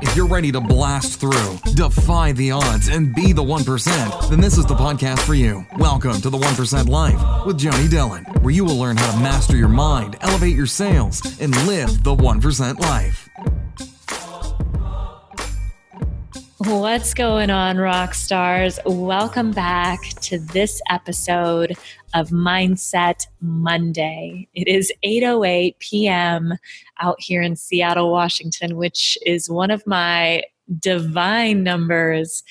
If you're ready to blast through, defy the odds, and be the 1%, then this is the podcast for you. Welcome to the 1% Life with Joni Dillon, where you will learn how to master your mind, elevate your sales, and live the 1% life. What's going on, rock stars? Welcome back to this episode of Mindset Monday. It is 8:08 p.m. out here in Seattle, Washington, which is one of my divine numbers.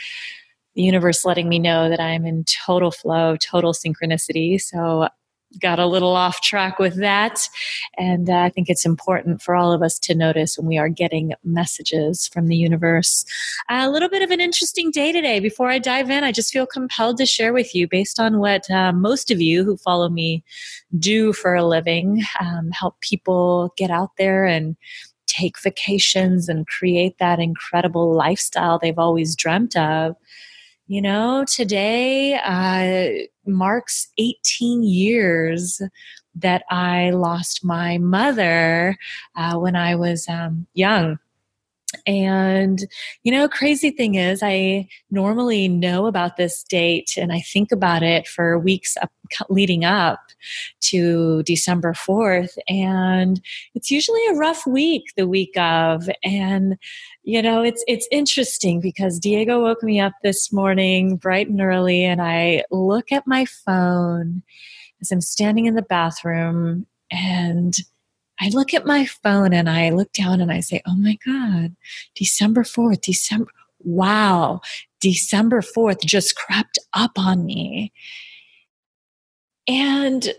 The universe letting me know that I'm in total flow, total synchronicity. So got a little off track with that. And uh, I think it's important for all of us to notice when we are getting messages from the universe. a little bit of an interesting day today. Before I dive in, I just feel compelled to share with you, based on what uh, most of you who follow me do for a living, um, help people get out there and take vacations and create that incredible lifestyle they've always dreamt of. You know, today uh, marks 18 years that I lost my mother uh, when I was um, young. And, you know, crazy thing is, I normally know about this date and I think about it for weeks up, leading up to December 4th. And it's usually a rough week the week of. And, you know, it's, it's interesting because Diego woke me up this morning bright and early and I look at my phone as I'm standing in the bathroom and I look at my phone and I look down and I say, oh my God, December 4th, December, wow, December 4th just crept up on me. And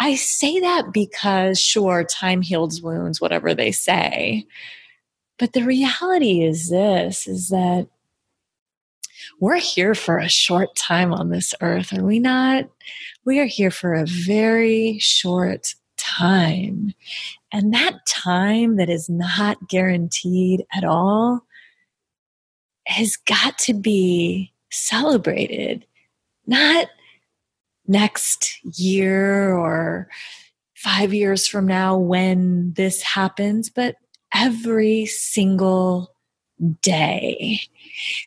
I say that because, sure, time heals wounds, whatever they say. But the reality is this is that we're here for a short time on this earth, are we not? We are here for a very short time. And that time that is not guaranteed at all has got to be celebrated, not next year or five years from now when this happens, but every single day.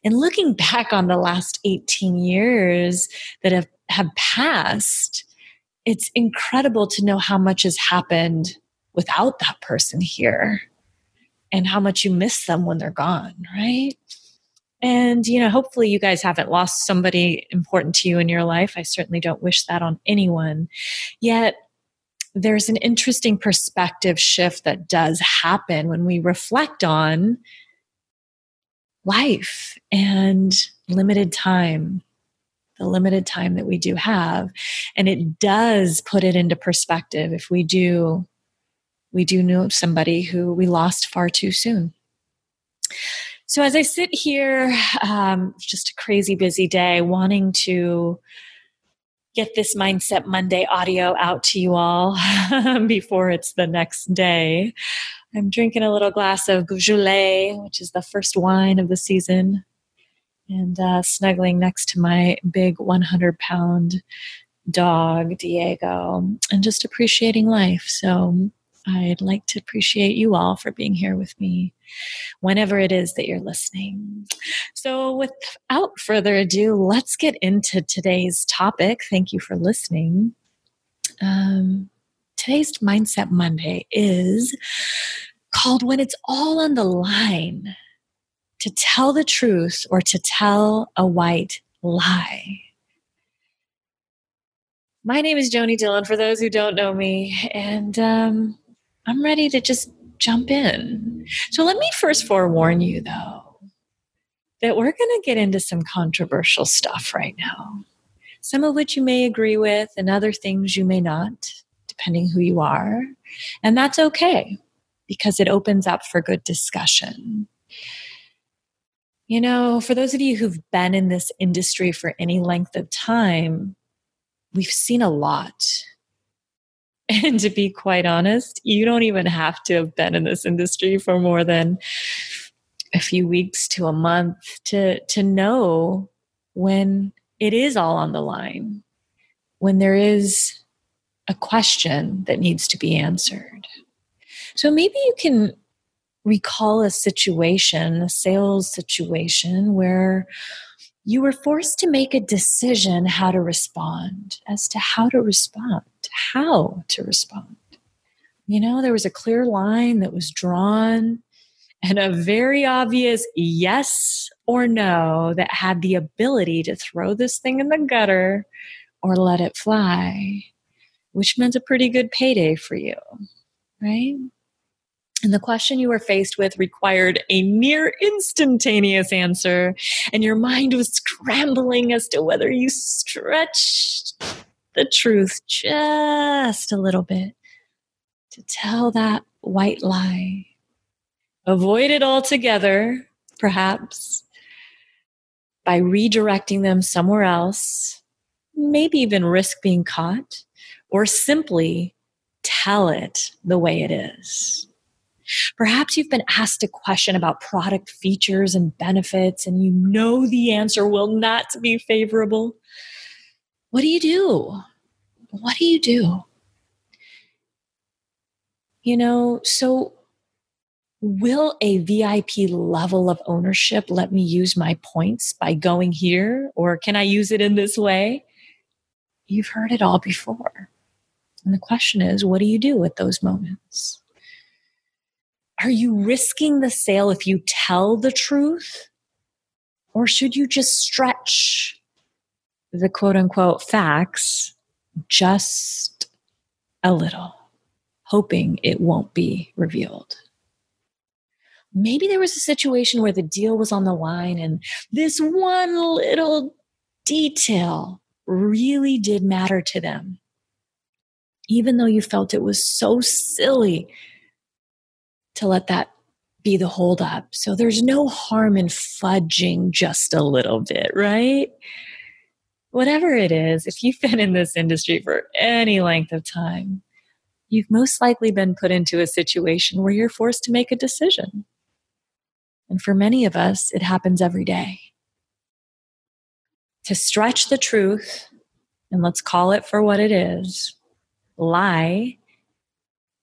And looking back on the last 18 years that have, have passed, it's incredible to know how much has happened without that person here and how much you miss them when they're gone, right? And, you know, hopefully you guys haven't lost somebody important to you in your life. I certainly don't wish that on anyone. Yet, there's an interesting perspective shift that does happen when we reflect on life and limited time the limited time that we do have. And it does put it into perspective if we do we do know somebody who we lost far too soon. So as i sit here um, just a crazy busy day wanting to get this mindset monday audio out to you all before it's the next day. I'm drinking a little glass of beaujolais which is the first wine of the season and uh, snuggling next to my big 100 pound dog, Diego, and just appreciating life. So I'd like to appreciate you all for being here with me whenever it is that you're listening. So, without further ado, let's get into today's topic. Thank you for listening. Um, today's Mindset Monday is called When It's All on the Line to tell the truth or to tell a white lie. My name is Joni Dillon, for those who don't know me, and um, I'm ready to just jump in. So let me first forewarn you, though, that we're going to get into some controversial stuff right now. Some of which you may agree with, and other things you may not, depending who you are. And that's okay because it opens up for good discussion. You know, for those of you who've been in this industry for any length of time, we've seen a lot. And to be quite honest, you don't even have to have been in this industry for more than a few weeks to a month to, to know when it is all on the line, when there is a question that needs to be answered. So maybe you can recall a situation, a sales situation where you were forced to make a decision how to respond, as to how to respond, how to respond. You know, there was a clear line that was drawn and a very obvious yes or no that had the ability to throw this thing in the gutter or let it fly, which meant a pretty good payday for you, right? And the question you were faced with required a near instantaneous answer, and your mind was scrambling as to whether you stretched the truth just a little bit to tell that white lie. Avoid it altogether, perhaps, by redirecting them somewhere else, maybe even risk being caught, or simply tell it the way it is. Perhaps you've been asked a question about product features and benefits, and you know the answer will not be favorable. What do you do? What do you do? You know, so will a VIP level of ownership let me use my points by going here, or can I use it in this way? You've heard it all before. And the question is, what do you do at those moments? Are you risking the sale if you tell the truth? Or should you just stretch the quote unquote facts just a little, hoping it won't be revealed? Maybe there was a situation where the deal was on the line and this one little detail really did matter to them. Even though you felt it was so silly to let that be the holdup. So there's no harm in fudging just a little bit, right? Whatever it is, if you've been in this industry for any length of time, you've most likely been put into a situation where you're forced to make a decision. And for many of us, it happens every day. To stretch the truth, and let's call it for what it is, lie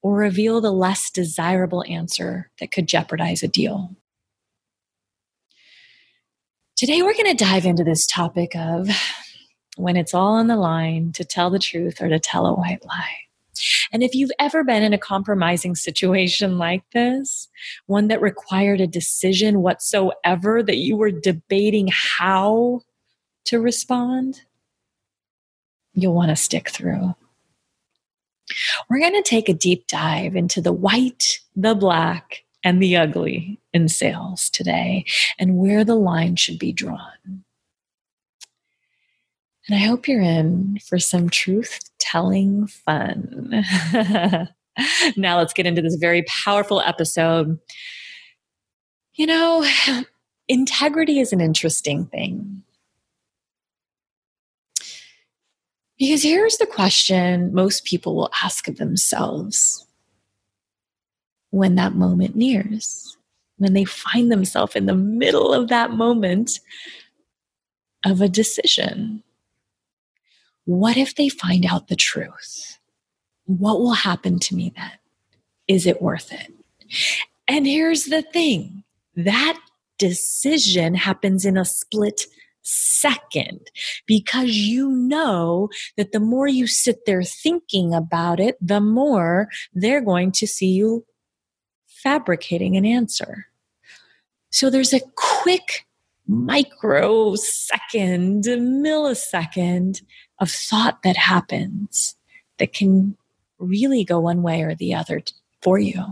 or reveal the less desirable answer that could jeopardize a deal. Today, we're going to dive into this topic of when it's all on the line to tell the truth or to tell a white lie. And if you've ever been in a compromising situation like this, one that required a decision whatsoever that you were debating how to respond, you'll want to stick through. We're going to take a deep dive into the white, the black, and the ugly in sales today and where the line should be drawn. And I hope you're in for some truth telling fun. now let's get into this very powerful episode. You know, integrity is an interesting thing. Because here's the question most people will ask of themselves when that moment nears, when they find themselves in the middle of that moment of a decision. What if they find out the truth? What will happen to me then? Is it worth it? And here's the thing that decision happens in a split second because you know that the more you sit there thinking about it, the more they're going to see you fabricating an answer. So there's a quick microsecond, millisecond of thought that happens that can really go one way or the other for you.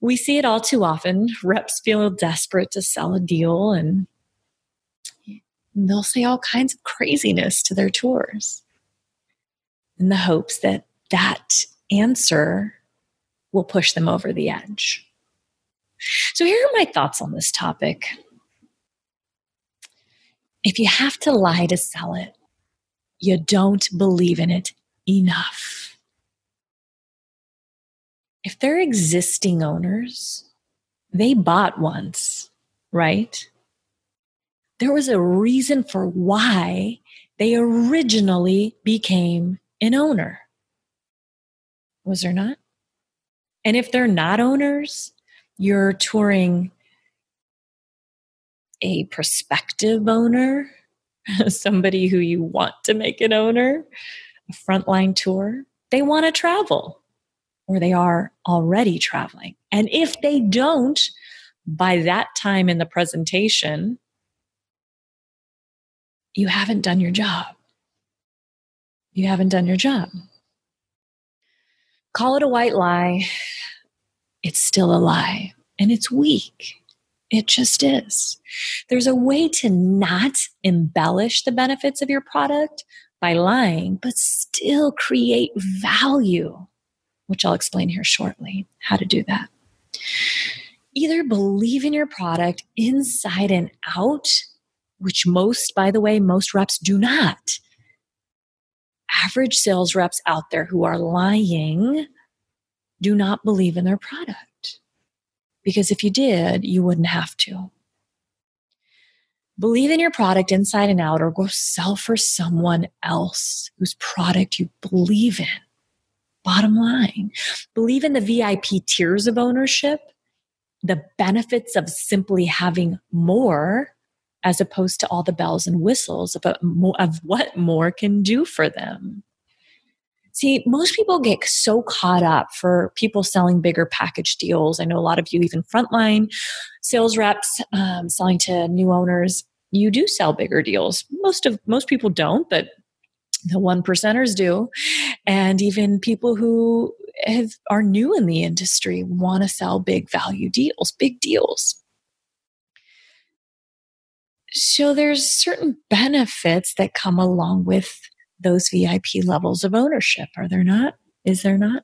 We see it all too often. Reps feel desperate to sell a deal and and they'll say all kinds of craziness to their tours in the hopes that that answer will push them over the edge. So, here are my thoughts on this topic. If you have to lie to sell it, you don't believe in it enough. If they're existing owners, they bought once, right? There was a reason for why they originally became an owner. Was there not? And if they're not owners, you're touring a prospective owner, somebody who you want to make an owner, a frontline tour, they want to travel or they are already traveling. And if they don't, by that time in the presentation, you haven't done your job. You haven't done your job. Call it a white lie. It's still a lie and it's weak. It just is. There's a way to not embellish the benefits of your product by lying, but still create value, which I'll explain here shortly how to do that. Either believe in your product inside and out, which most, by the way, most reps do not. Average sales reps out there who are lying do not believe in their product. Because if you did, you wouldn't have to. Believe in your product inside and out, or go sell for someone else whose product you believe in. Bottom line, believe in the VIP tiers of ownership, the benefits of simply having more as opposed to all the bells and whistles of, of what more can do for them. See, most people get so caught up for people selling bigger package deals. I know a lot of you, even frontline sales reps, um, selling to new owners, you do sell bigger deals. Most of most people don't, but the one percenters do, and even people who have, are new in the industry want to sell big value deals, big deals. So there's certain benefits that come along with those VIP levels of ownership, are there not? Is there not?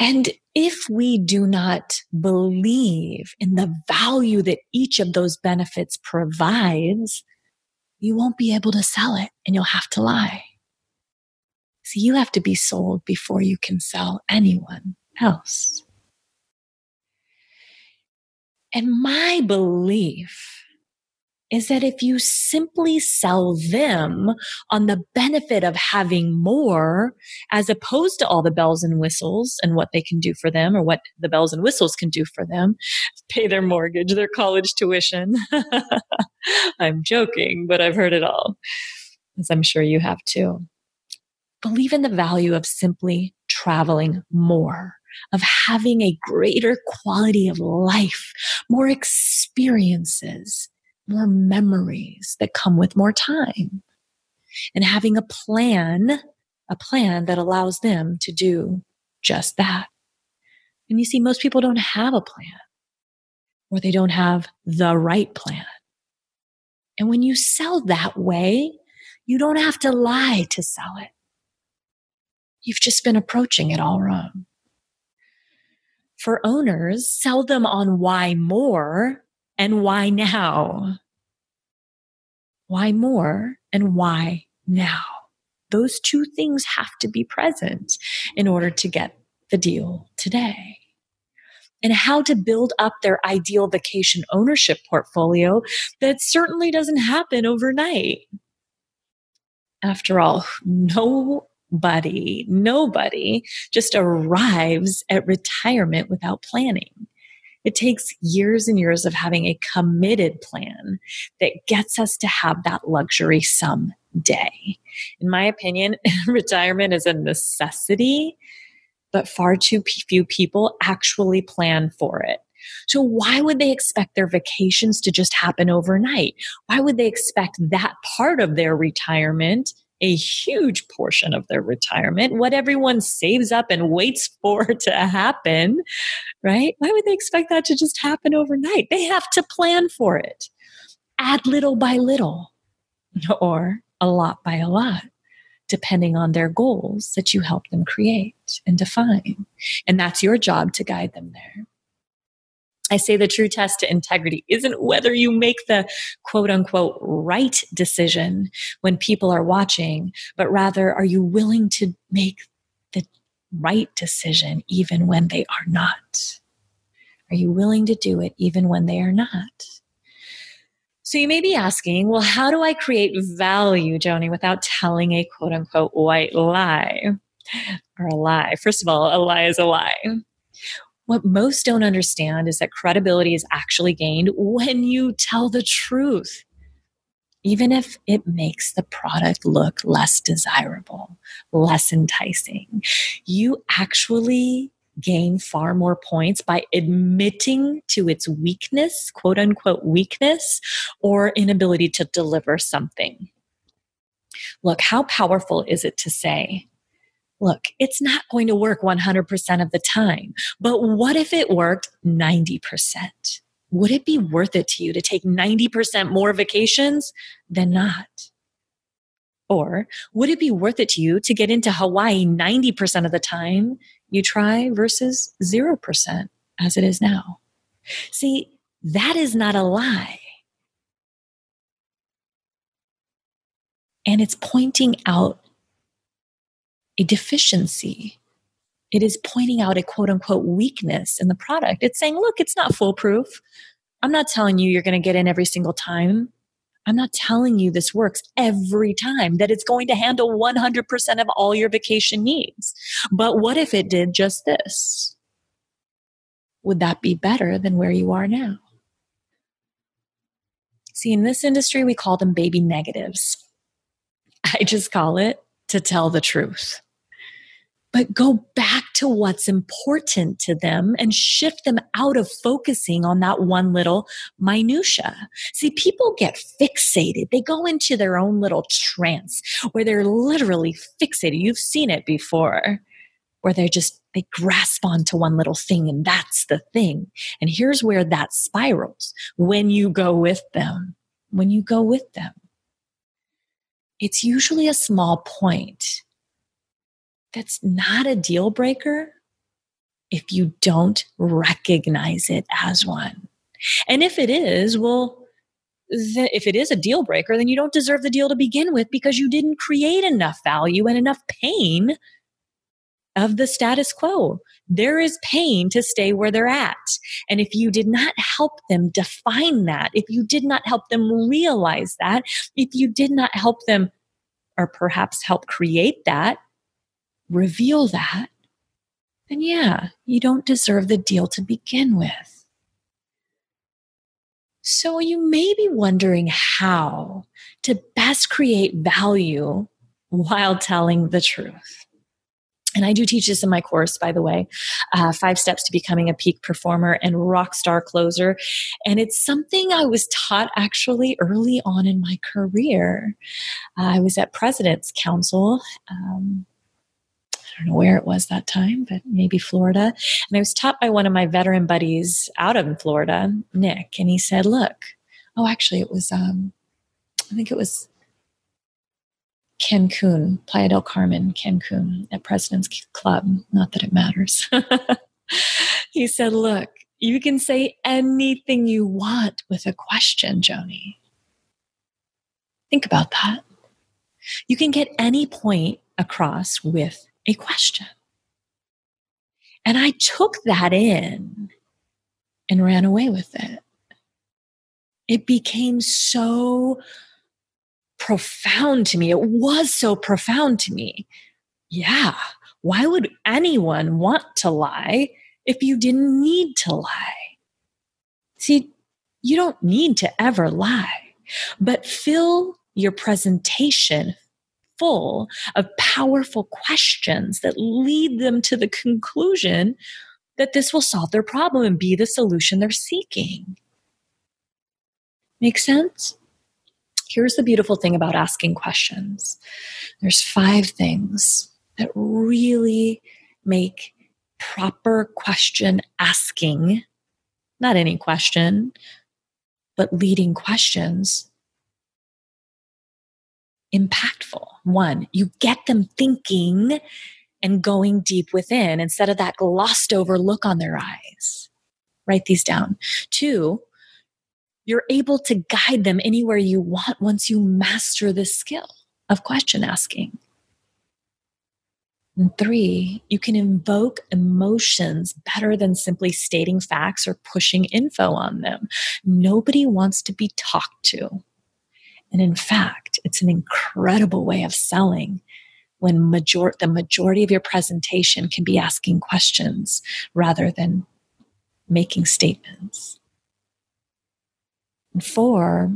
And if we do not believe in the value that each of those benefits provides, you won't be able to sell it and you'll have to lie. So you have to be sold before you can sell anyone else. And my belief is that if you simply sell them on the benefit of having more, as opposed to all the bells and whistles and what they can do for them or what the bells and whistles can do for them, pay their mortgage, their college tuition. I'm joking, but I've heard it all, as I'm sure you have too. Believe in the value of simply traveling more of having a greater quality of life, more experiences, more memories that come with more time and having a plan, a plan that allows them to do just that. And you see, most people don't have a plan or they don't have the right plan. And when you sell that way, you don't have to lie to sell it. You've just been approaching it all wrong. For owners, sell them on why more and why now? Why more and why now? Those two things have to be present in order to get the deal today. And how to build up their ideal vacation ownership portfolio that certainly doesn't happen overnight. After all, nobody, nobody just arrives at retirement without planning. It takes years and years of having a committed plan that gets us to have that luxury someday. In my opinion, retirement is a necessity, but far too few people actually plan for it. So, why would they expect their vacations to just happen overnight? Why would they expect that part of their retirement a huge portion of their retirement, what everyone saves up and waits for to happen, right? Why would they expect that to just happen overnight? They have to plan for it, add little by little, or a lot by a lot, depending on their goals that you help them create and define. And that's your job to guide them there. I say the true test to integrity isn't whether you make the quote unquote right decision when people are watching, but rather are you willing to make the right decision even when they are not? Are you willing to do it even when they are not? So you may be asking, well, how do I create value, Joni, without telling a quote unquote white lie or a lie? First of all, a lie is a lie. What most don't understand is that credibility is actually gained when you tell the truth, even if it makes the product look less desirable, less enticing. You actually gain far more points by admitting to its weakness, quote unquote weakness, or inability to deliver something. Look, how powerful is it to say, look, it's not going to work 100% of the time, but what if it worked 90%? Would it be worth it to you to take 90% more vacations than not? Or would it be worth it to you to get into Hawaii 90% of the time you try versus 0% as it is now? See, that is not a lie. And it's pointing out a deficiency. It is pointing out a quote unquote weakness in the product. It's saying, look, it's not foolproof. I'm not telling you you're going to get in every single time. I'm not telling you this works every time, that it's going to handle 100% of all your vacation needs. But what if it did just this? Would that be better than where you are now? See, in this industry, we call them baby negatives. I just call it to tell the truth but go back to what's important to them and shift them out of focusing on that one little minutia. See, people get fixated. They go into their own little trance where they're literally fixated. You've seen it before where they're just they grasp onto one little thing and that's the thing. And here's where that spirals when you go with them. When you go with them. It's usually a small point that's not a deal breaker if you don't recognize it as one. And if it is, well, th- if it is a deal breaker, then you don't deserve the deal to begin with because you didn't create enough value and enough pain of the status quo. There is pain to stay where they're at. And if you did not help them define that, if you did not help them realize that, if you did not help them or perhaps help create that, reveal that, then yeah, you don't deserve the deal to begin with. So you may be wondering how to best create value while telling the truth. And I do teach this in my course, by the way uh, Five Steps to Becoming a Peak Performer and Rock Star Closer. And it's something I was taught actually early on in my career. Uh, I was at President's Council. Um, I don't know where it was that time, but maybe Florida. And I was taught by one of my veteran buddies out of Florida, Nick, and he said, Look, oh, actually, it was, um, I think it was Cancun, Playa del Carmen, Cancun at President's Club. Not that it matters. he said, Look, you can say anything you want with a question, Joni. Think about that. You can get any point across with a question. And I took that in and ran away with it. It became so profound to me. It was so profound to me. Yeah, why would anyone want to lie if you didn't need to lie? See, you don't need to ever lie, but fill your presentation, full of powerful questions that lead them to the conclusion that this will solve their problem and be the solution they're seeking. Make sense? Here's the beautiful thing about asking questions there's five things that really make proper question asking, not any question, but leading questions impactful. One, you get them thinking and going deep within instead of that glossed over look on their eyes. Write these down. Two, you're able to guide them anywhere you want once you master this skill of question asking. And three, you can invoke emotions better than simply stating facts or pushing info on them. Nobody wants to be talked to. And in fact, it's an incredible way of selling when major- the majority of your presentation can be asking questions rather than making statements. And four,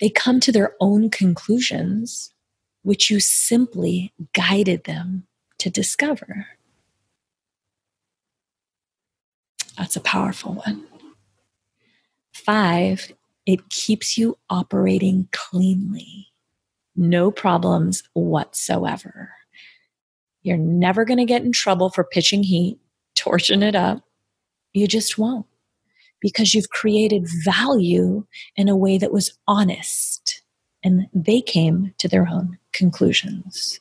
they come to their own conclusions, which you simply guided them to discover. That's a powerful one. Five, it keeps you operating cleanly, no problems whatsoever. You're never going to get in trouble for pitching heat, torching it up. You just won't because you've created value in a way that was honest and they came to their own conclusions.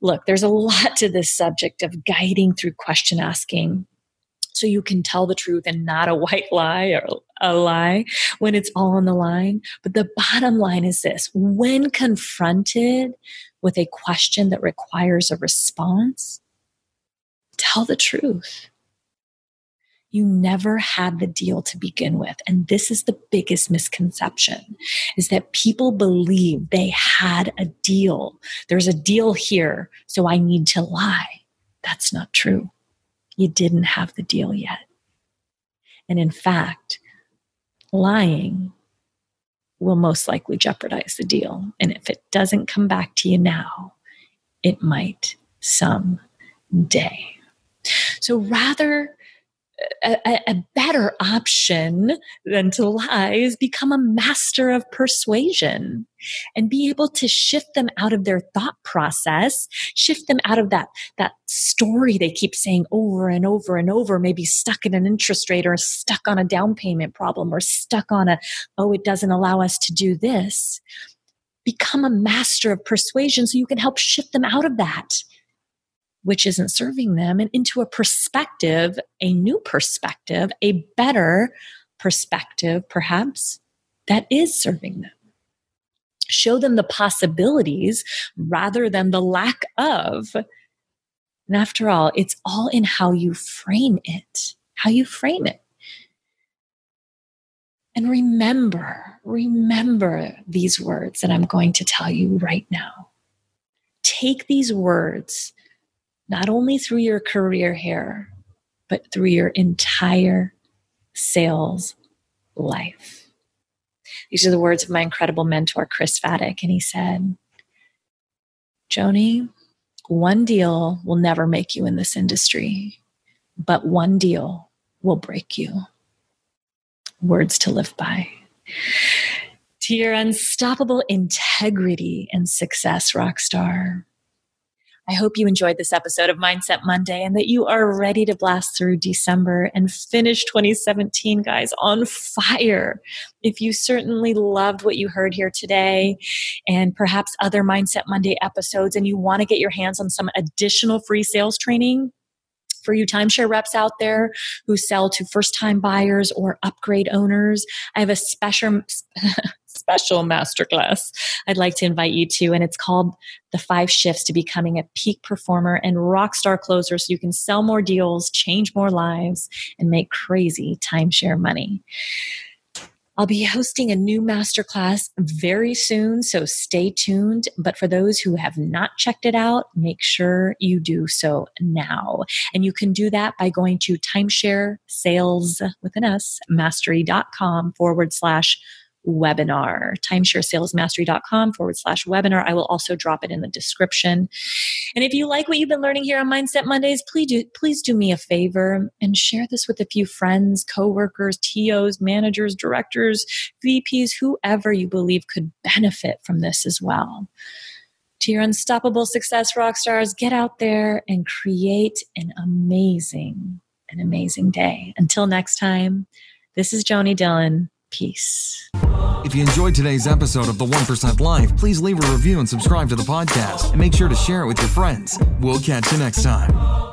Look, there's a lot to this subject of guiding through question asking so you can tell the truth and not a white lie or a lie when it's all on the line. But the bottom line is this when confronted with a question that requires a response, tell the truth. You never had the deal to begin with. And this is the biggest misconception is that people believe they had a deal. There's a deal here, so I need to lie. That's not true you didn't have the deal yet. And in fact, lying will most likely jeopardize the deal. And if it doesn't come back to you now, it might someday. So rather a, a, better option than to lie is become a master of persuasion and be able to shift them out of their thought process shift them out of that that story they keep saying over and over and over maybe stuck in an interest rate or stuck on a down payment problem or stuck on a oh it doesn't allow us to do this. Become a master of persuasion so you can help shift them out of that which isn't serving them, and into a perspective, a new perspective, a better perspective, perhaps, that is serving them. Show them the possibilities rather than the lack of. And after all, it's all in how you frame it, how you frame it. And remember, remember these words that I'm going to tell you right now. Take these words not only through your career here, but through your entire sales life. These are the words of my incredible mentor, Chris Faddick. And he said, Joni, one deal will never make you in this industry, but one deal will break you. Words to live by. To your unstoppable integrity and success, rock star. I hope you enjoyed this episode of Mindset Monday and that you are ready to blast through December and finish 2017, guys, on fire. If you certainly loved what you heard here today and perhaps other Mindset Monday episodes, and you want to get your hands on some additional free sales training, for you timeshare reps out there who sell to first time buyers or upgrade owners, I have a special special masterclass I'd like to invite you to. And it's called The Five Shifts to Becoming a Peak Performer and Rock Star Closer so you can sell more deals, change more lives, and make crazy timeshare money. I'll be hosting a new masterclass very soon, so stay tuned. But for those who have not checked it out, make sure you do so now. And you can do that by going to timeshare sales with an S mastery.com forward slash webinar. Timesharesalesmastery.com forward slash webinar. I will also drop it in the description. And if you like what you've been learning here on Mindset Mondays, please do, please do me a favor and share this with a few friends, coworkers, TOs, managers, directors, VPs, whoever you believe could benefit from this as well. To your unstoppable success rock stars, get out there and create an amazing, an amazing day. Until next time, this is Joni Dillon. Peace. If you enjoyed today's episode of The 1% Life, please leave a review and subscribe to the podcast. And make sure to share it with your friends. We'll catch you next time.